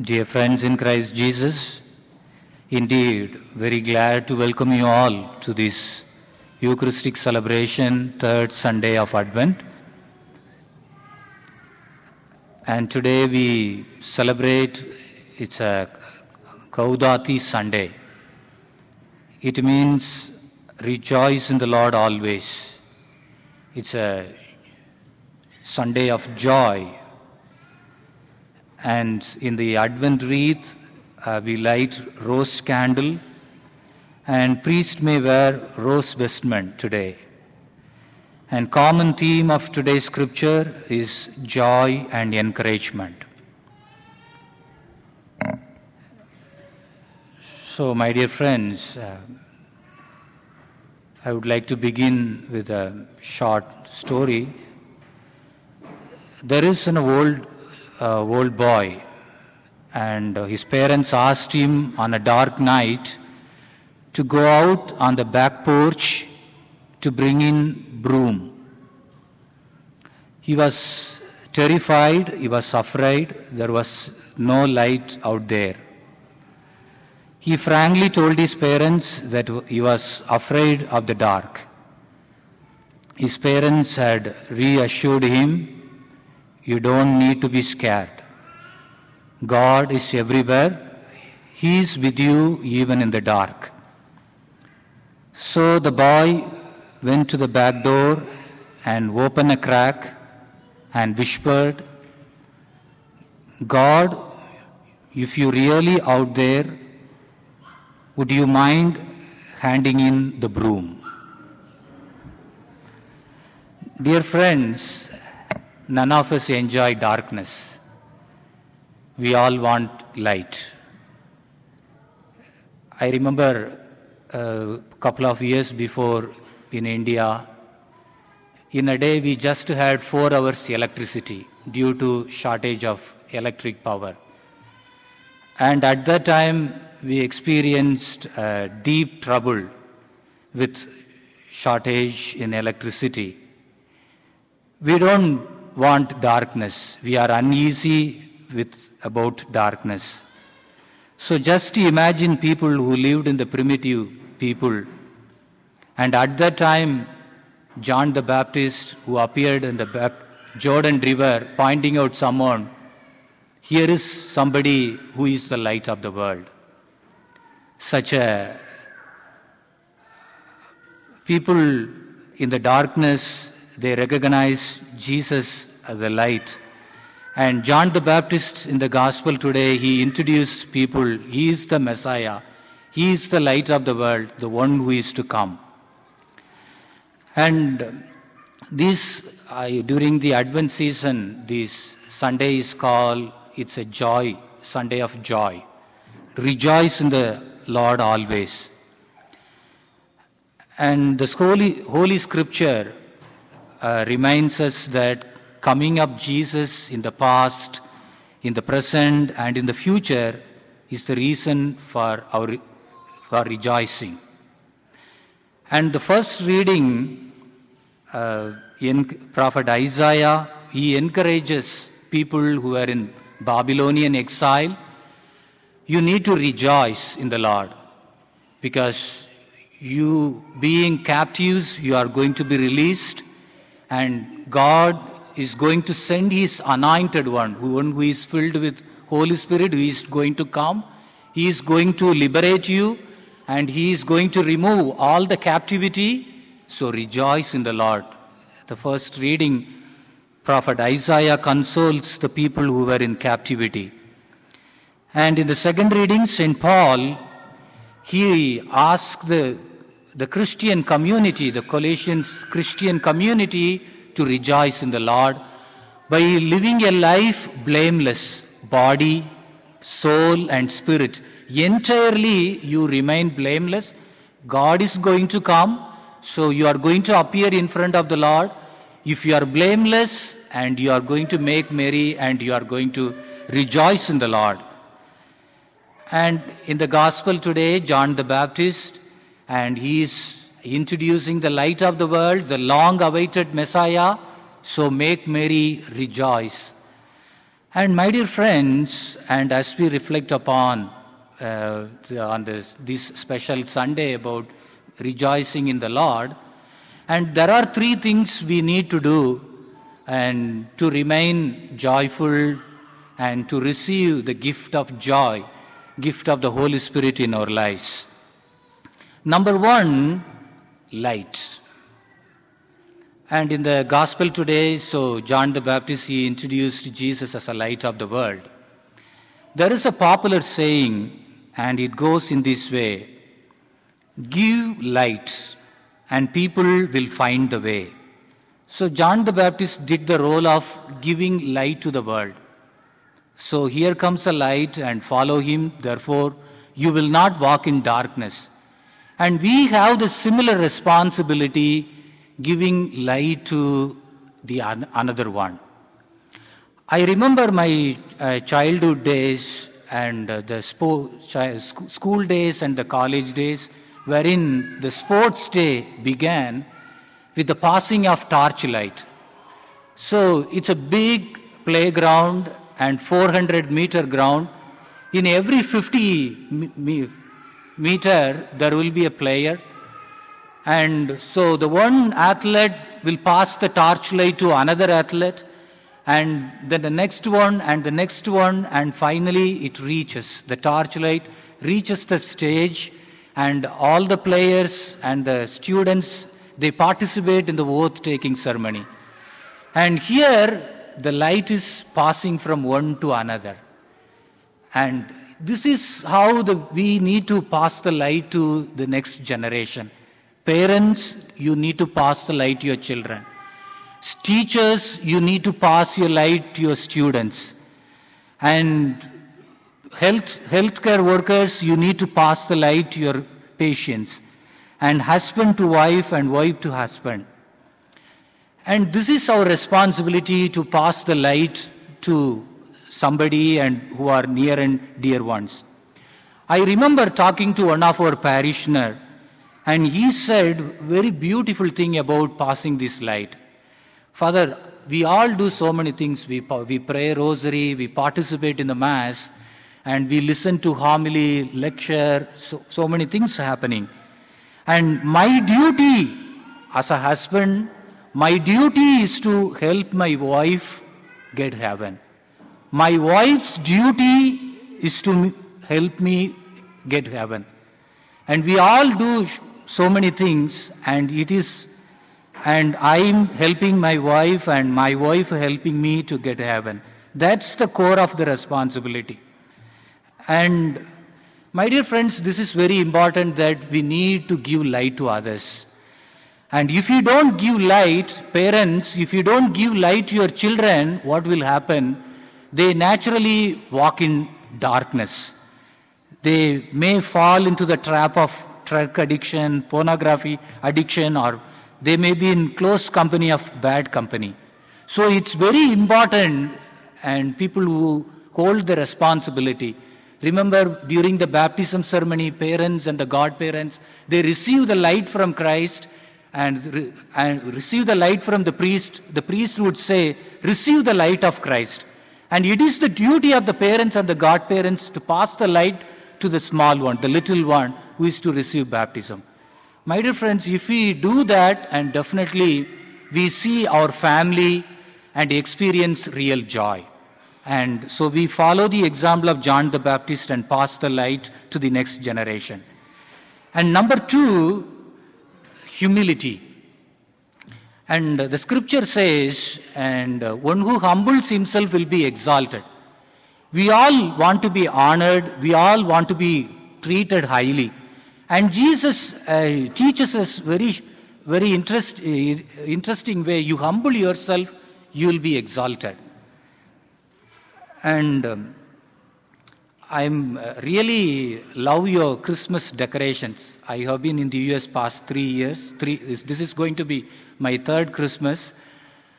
Dear friends in Christ Jesus, indeed, very glad to welcome you all to this Eucharistic celebration, third Sunday of Advent. And today we celebrate, it's a Gaudete Sunday. It means rejoice in the Lord always. It's a Sunday of joy. And in the Advent wreath, uh, we light rose candle, and priest may wear rose vestment today. And common theme of today's scripture is joy and encouragement. So, my dear friends, uh, I would like to begin with a short story. There is an old, uh, old boy, and uh, his parents asked him on a dark night to go out on the back porch to bring in broom. He was terrified, he was afraid, there was no light out there. He frankly told his parents that he was afraid of the dark. His parents had reassured him, You don't need to be scared. God is everywhere, He is with you even in the dark. So the boy went to the back door and opened a crack and whispered, God, if you're really out there, would you mind handing in the broom? Dear friends, none of us enjoy darkness. We all want light. I remember a couple of years before in India, in a day we just had four hours electricity due to shortage of electric power. And at that time, we experienced uh, deep trouble with shortage in electricity. We don't want darkness. We are uneasy with about darkness. So just imagine people who lived in the primitive people. And at that time, John the Baptist, who appeared in the Bap- Jordan River, pointing out someone, here is somebody who is the light of the world. Such a people in the darkness, they recognize Jesus the light. And John the Baptist in the gospel today, he introduced people, he is the Messiah, he is the light of the world, the one who is to come. And this, uh, during the Advent season, this Sunday is called, it's a joy, Sunday of joy. Rejoice in the Lord always. And the holy, holy scripture uh, reminds us that coming up Jesus in the past, in the present, and in the future is the reason for our for rejoicing. And the first reading uh, in Prophet Isaiah, he encourages people who are in Babylonian exile. You need to rejoice in the Lord because you being captives, you are going to be released, and God is going to send His anointed one, one who is filled with Holy Spirit, who is going to come. He is going to liberate you, and He is going to remove all the captivity. So rejoice in the Lord. The first reading, Prophet Isaiah consoles the people who were in captivity. And in the second reading, St. Paul, he asked the, the Christian community, the Colossians Christian community, to rejoice in the Lord by living a life blameless, body, soul, and spirit. Entirely, you remain blameless. God is going to come, so you are going to appear in front of the Lord. If you are blameless and you are going to make merry and you are going to rejoice in the Lord. And in the gospel today, John the Baptist, and he is introducing the light of the world, the long awaited Messiah. So make merry, rejoice. And my dear friends, and as we reflect upon uh, on this, this special Sunday about rejoicing in the Lord, and there are three things we need to do and to remain joyful and to receive the gift of joy, gift of the Holy Spirit in our lives. Number one, light. And in the gospel today, so John the Baptist, he introduced Jesus as a light of the world. There is a popular saying, and it goes in this way Give light, and people will find the way. So, John the Baptist did the role of giving light to the world. So, here comes a light, and follow him, therefore, you will not walk in darkness. And we have the similar responsibility giving light to the another one. I remember my uh, childhood days and uh, the spo- ch- school days and the college days, wherein the sports day began with the passing of torchlight. So it's a big playground and 400 meter ground. In every 50 meter, there will be a player and so the one athlete will pass the torchlight to another athlete, and then the next one, and the next one, and finally it reaches. The torchlight reaches the stage, and all the players and the students they participate in the oath taking ceremony. And here the light is passing from one to another. And this is how the, we need to pass the light to the next generation. Parents, you need to pass the light to your children. Teachers, you need to pass your light to your students. And health healthcare workers, you need to pass the light to your patients. And husband to wife and wife to husband. And this is our responsibility to pass the light to somebody and who are near and dear ones. I remember talking to one of our parishioner and he said very beautiful thing about passing this light. Father, we all do so many things. We, we pray rosary, we participate in the mass, and we listen to homily, lecture, so, so many things happening. And my duty as a husband, my duty is to help my wife get heaven. My wife's duty is to help me get heaven. And we all do so many things, and it is, and I'm helping my wife, and my wife helping me to get heaven. That's the core of the responsibility. And my dear friends, this is very important that we need to give light to others. And if you don't give light, parents, if you don't give light to your children, what will happen? They naturally walk in darkness. They may fall into the trap of drug addiction, pornography addiction, or they may be in close company of bad company. So it's very important, and people who hold the responsibility. Remember, during the baptism ceremony, parents and the godparents, they receive the light from Christ and, and receive the light from the priest. The priest would say, Receive the light of Christ. And it is the duty of the parents and the godparents to pass the light to the small one, the little one who is to receive baptism. My dear friends, if we do that, and definitely we see our family and experience real joy. And so we follow the example of John the Baptist and pass the light to the next generation. And number two, humility. And the scripture says, and one who humbles himself will be exalted. We all want to be honored, we all want to be treated highly. And Jesus uh, teaches us very, very interest, uh, interesting way. You humble yourself, you will be exalted. And um, I'm uh, really love your Christmas decorations. I have been in the US past three years. Three, this is going to be my third Christmas.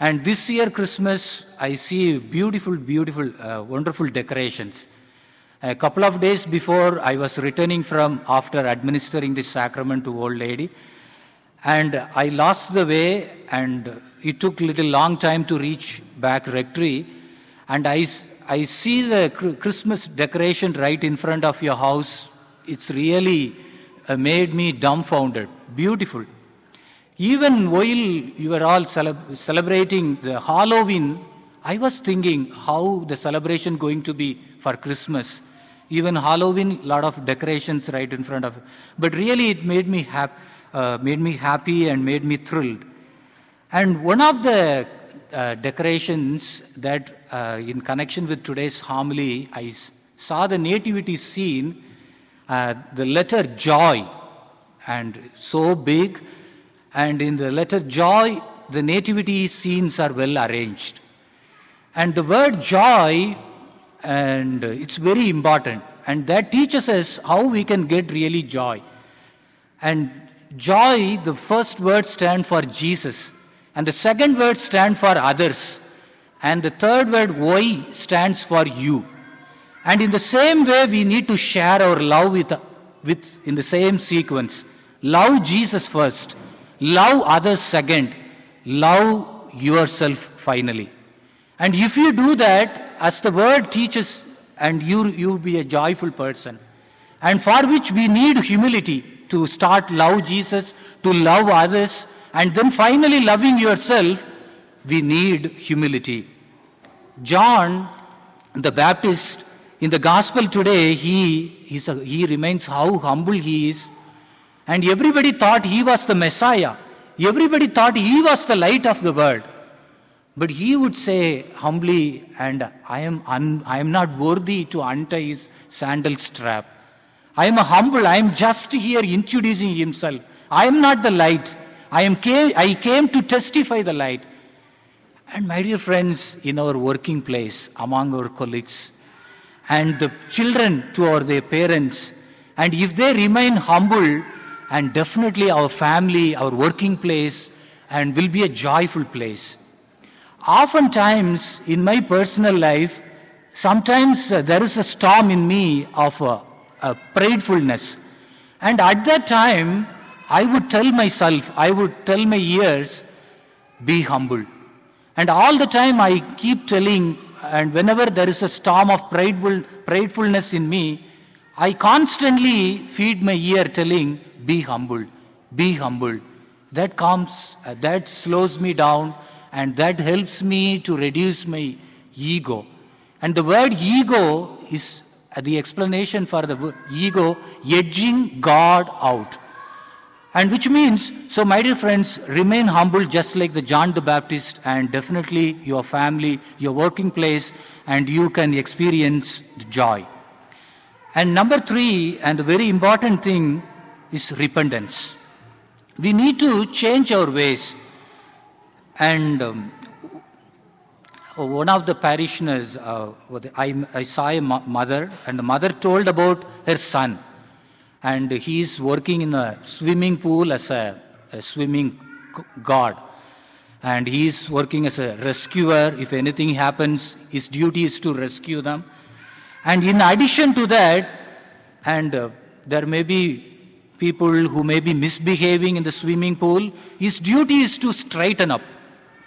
And this year, Christmas, I see beautiful, beautiful, uh, wonderful decorations. A couple of days before, I was returning from after administering the sacrament to old lady, and I lost the way, and it took little long time to reach back rectory. And I, I see the Christmas decoration right in front of your house. It's really uh, made me dumbfounded. Beautiful. Even while you were all cele- celebrating the Halloween, I was thinking how the celebration going to be for Christmas. Even Halloween, lot of decorations right in front of. But really, it made me happy, uh, made me happy and made me thrilled. And one of the uh, decorations that, uh, in connection with today's homily, I saw the nativity scene, uh, the letter joy, and so big. And in the letter joy, the nativity scenes are well arranged. And the word joy, and it's very important. And that teaches us how we can get really joy. And joy, the first word stands for Jesus. And the second word stand for others. And the third word, Y, stands for you. And in the same way, we need to share our love with, with in the same sequence. Love Jesus first. Love others second. Love yourself finally. And if you do that, as the word teaches, and you you'll be a joyful person, and for which we need humility to start love Jesus, to love others, and then finally loving yourself, we need humility. John the Baptist in the gospel today, he, a, he remains how humble he is. And everybody thought he was the Messiah. Everybody thought he was the light of the world. But he would say humbly, and I am, un, I am not worthy to untie his sandal strap. I am humble. I am just here introducing himself. I am not the light. I, am came, I came to testify the light. And my dear friends, in our working place, among our colleagues, and the children to our their parents, and if they remain humble, and definitely our family, our working place, and will be a joyful place. Oftentimes, in my personal life, sometimes uh, there is a storm in me of uh, uh, pridefulness. And at that time, I would tell myself, I would tell my ears, be humble. And all the time I keep telling, and whenever there is a storm of prideful, pridefulness in me, I constantly feed my ear telling, be humble, be humble. That comes, uh, that slows me down and that helps me to reduce my ego. And the word ego is the explanation for the ego edging God out. And which means, so my dear friends, remain humble just like the John the Baptist and definitely your family, your working place, and you can experience the joy. And number three, and the very important thing, is repentance. We need to change our ways. And um, one of the parishioners, uh, I, I, saw a mother, and the mother told about her son. And he is working in a swimming pool as a, a swimming guard. And he is working as a rescuer. If anything happens, his duty is to rescue them. And in addition to that, and uh, there may be people who may be misbehaving in the swimming pool, his duty is to straighten up.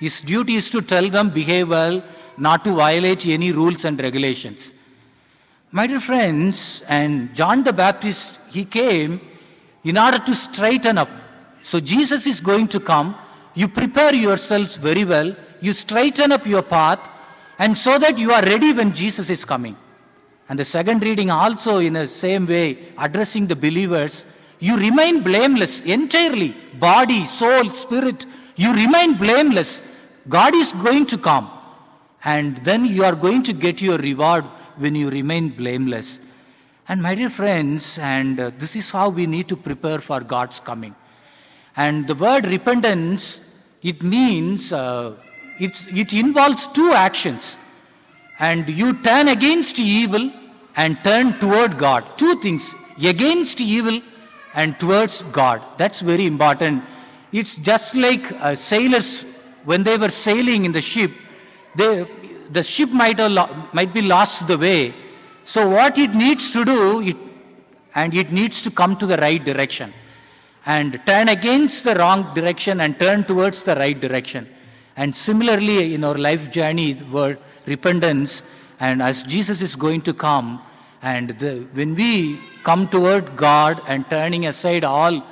His duty is to tell them, behave well, not to violate any rules and regulations. My dear friends, and John the Baptist, he came in order to straighten up. So Jesus is going to come. You prepare yourselves very well. You straighten up your path, and so that you are ready when Jesus is coming. And the second reading also, in the same way, addressing the believers, you remain blameless entirely body, soul, spirit. You remain blameless God is going to come. And then you are going to get your reward when you remain blameless. And my dear friends, and uh, this is how we need to prepare for God's coming. And the word repentance, it means, uh, it involves two actions. And you turn against evil and turn toward God. Two things against evil and towards God. That's very important. It's just like uh, sailors when they were sailing in the ship, they, the ship might, might be lost the way. So what it needs to do, it, and it needs to come to the right direction and turn against the wrong direction and turn towards the right direction. And similarly, in our life journey, word repentance, And as Jesus is going to come, and the, when we come toward God and turning aside all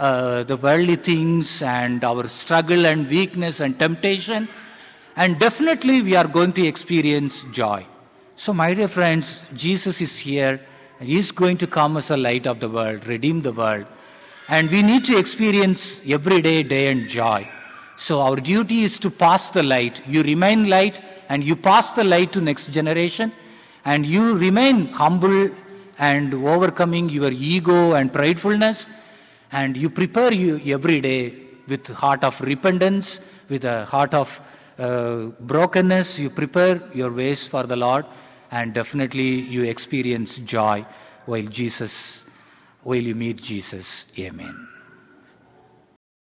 uh, the worldly things and our struggle and weakness and temptation, and definitely we are going to experience joy. So, my dear friends, Jesus is here and He is going to come as a light of the world, redeem the world. And we need to experience everyday day and joy. So our duty is to pass the light. You remain light and you pass the light to next generation and you remain humble and overcoming your ego and pridefulness and you prepare you every day with heart of repentance, with a heart of uh, brokenness. You prepare your ways for the Lord and definitely you experience joy while Jesus, while you meet Jesus. Amen.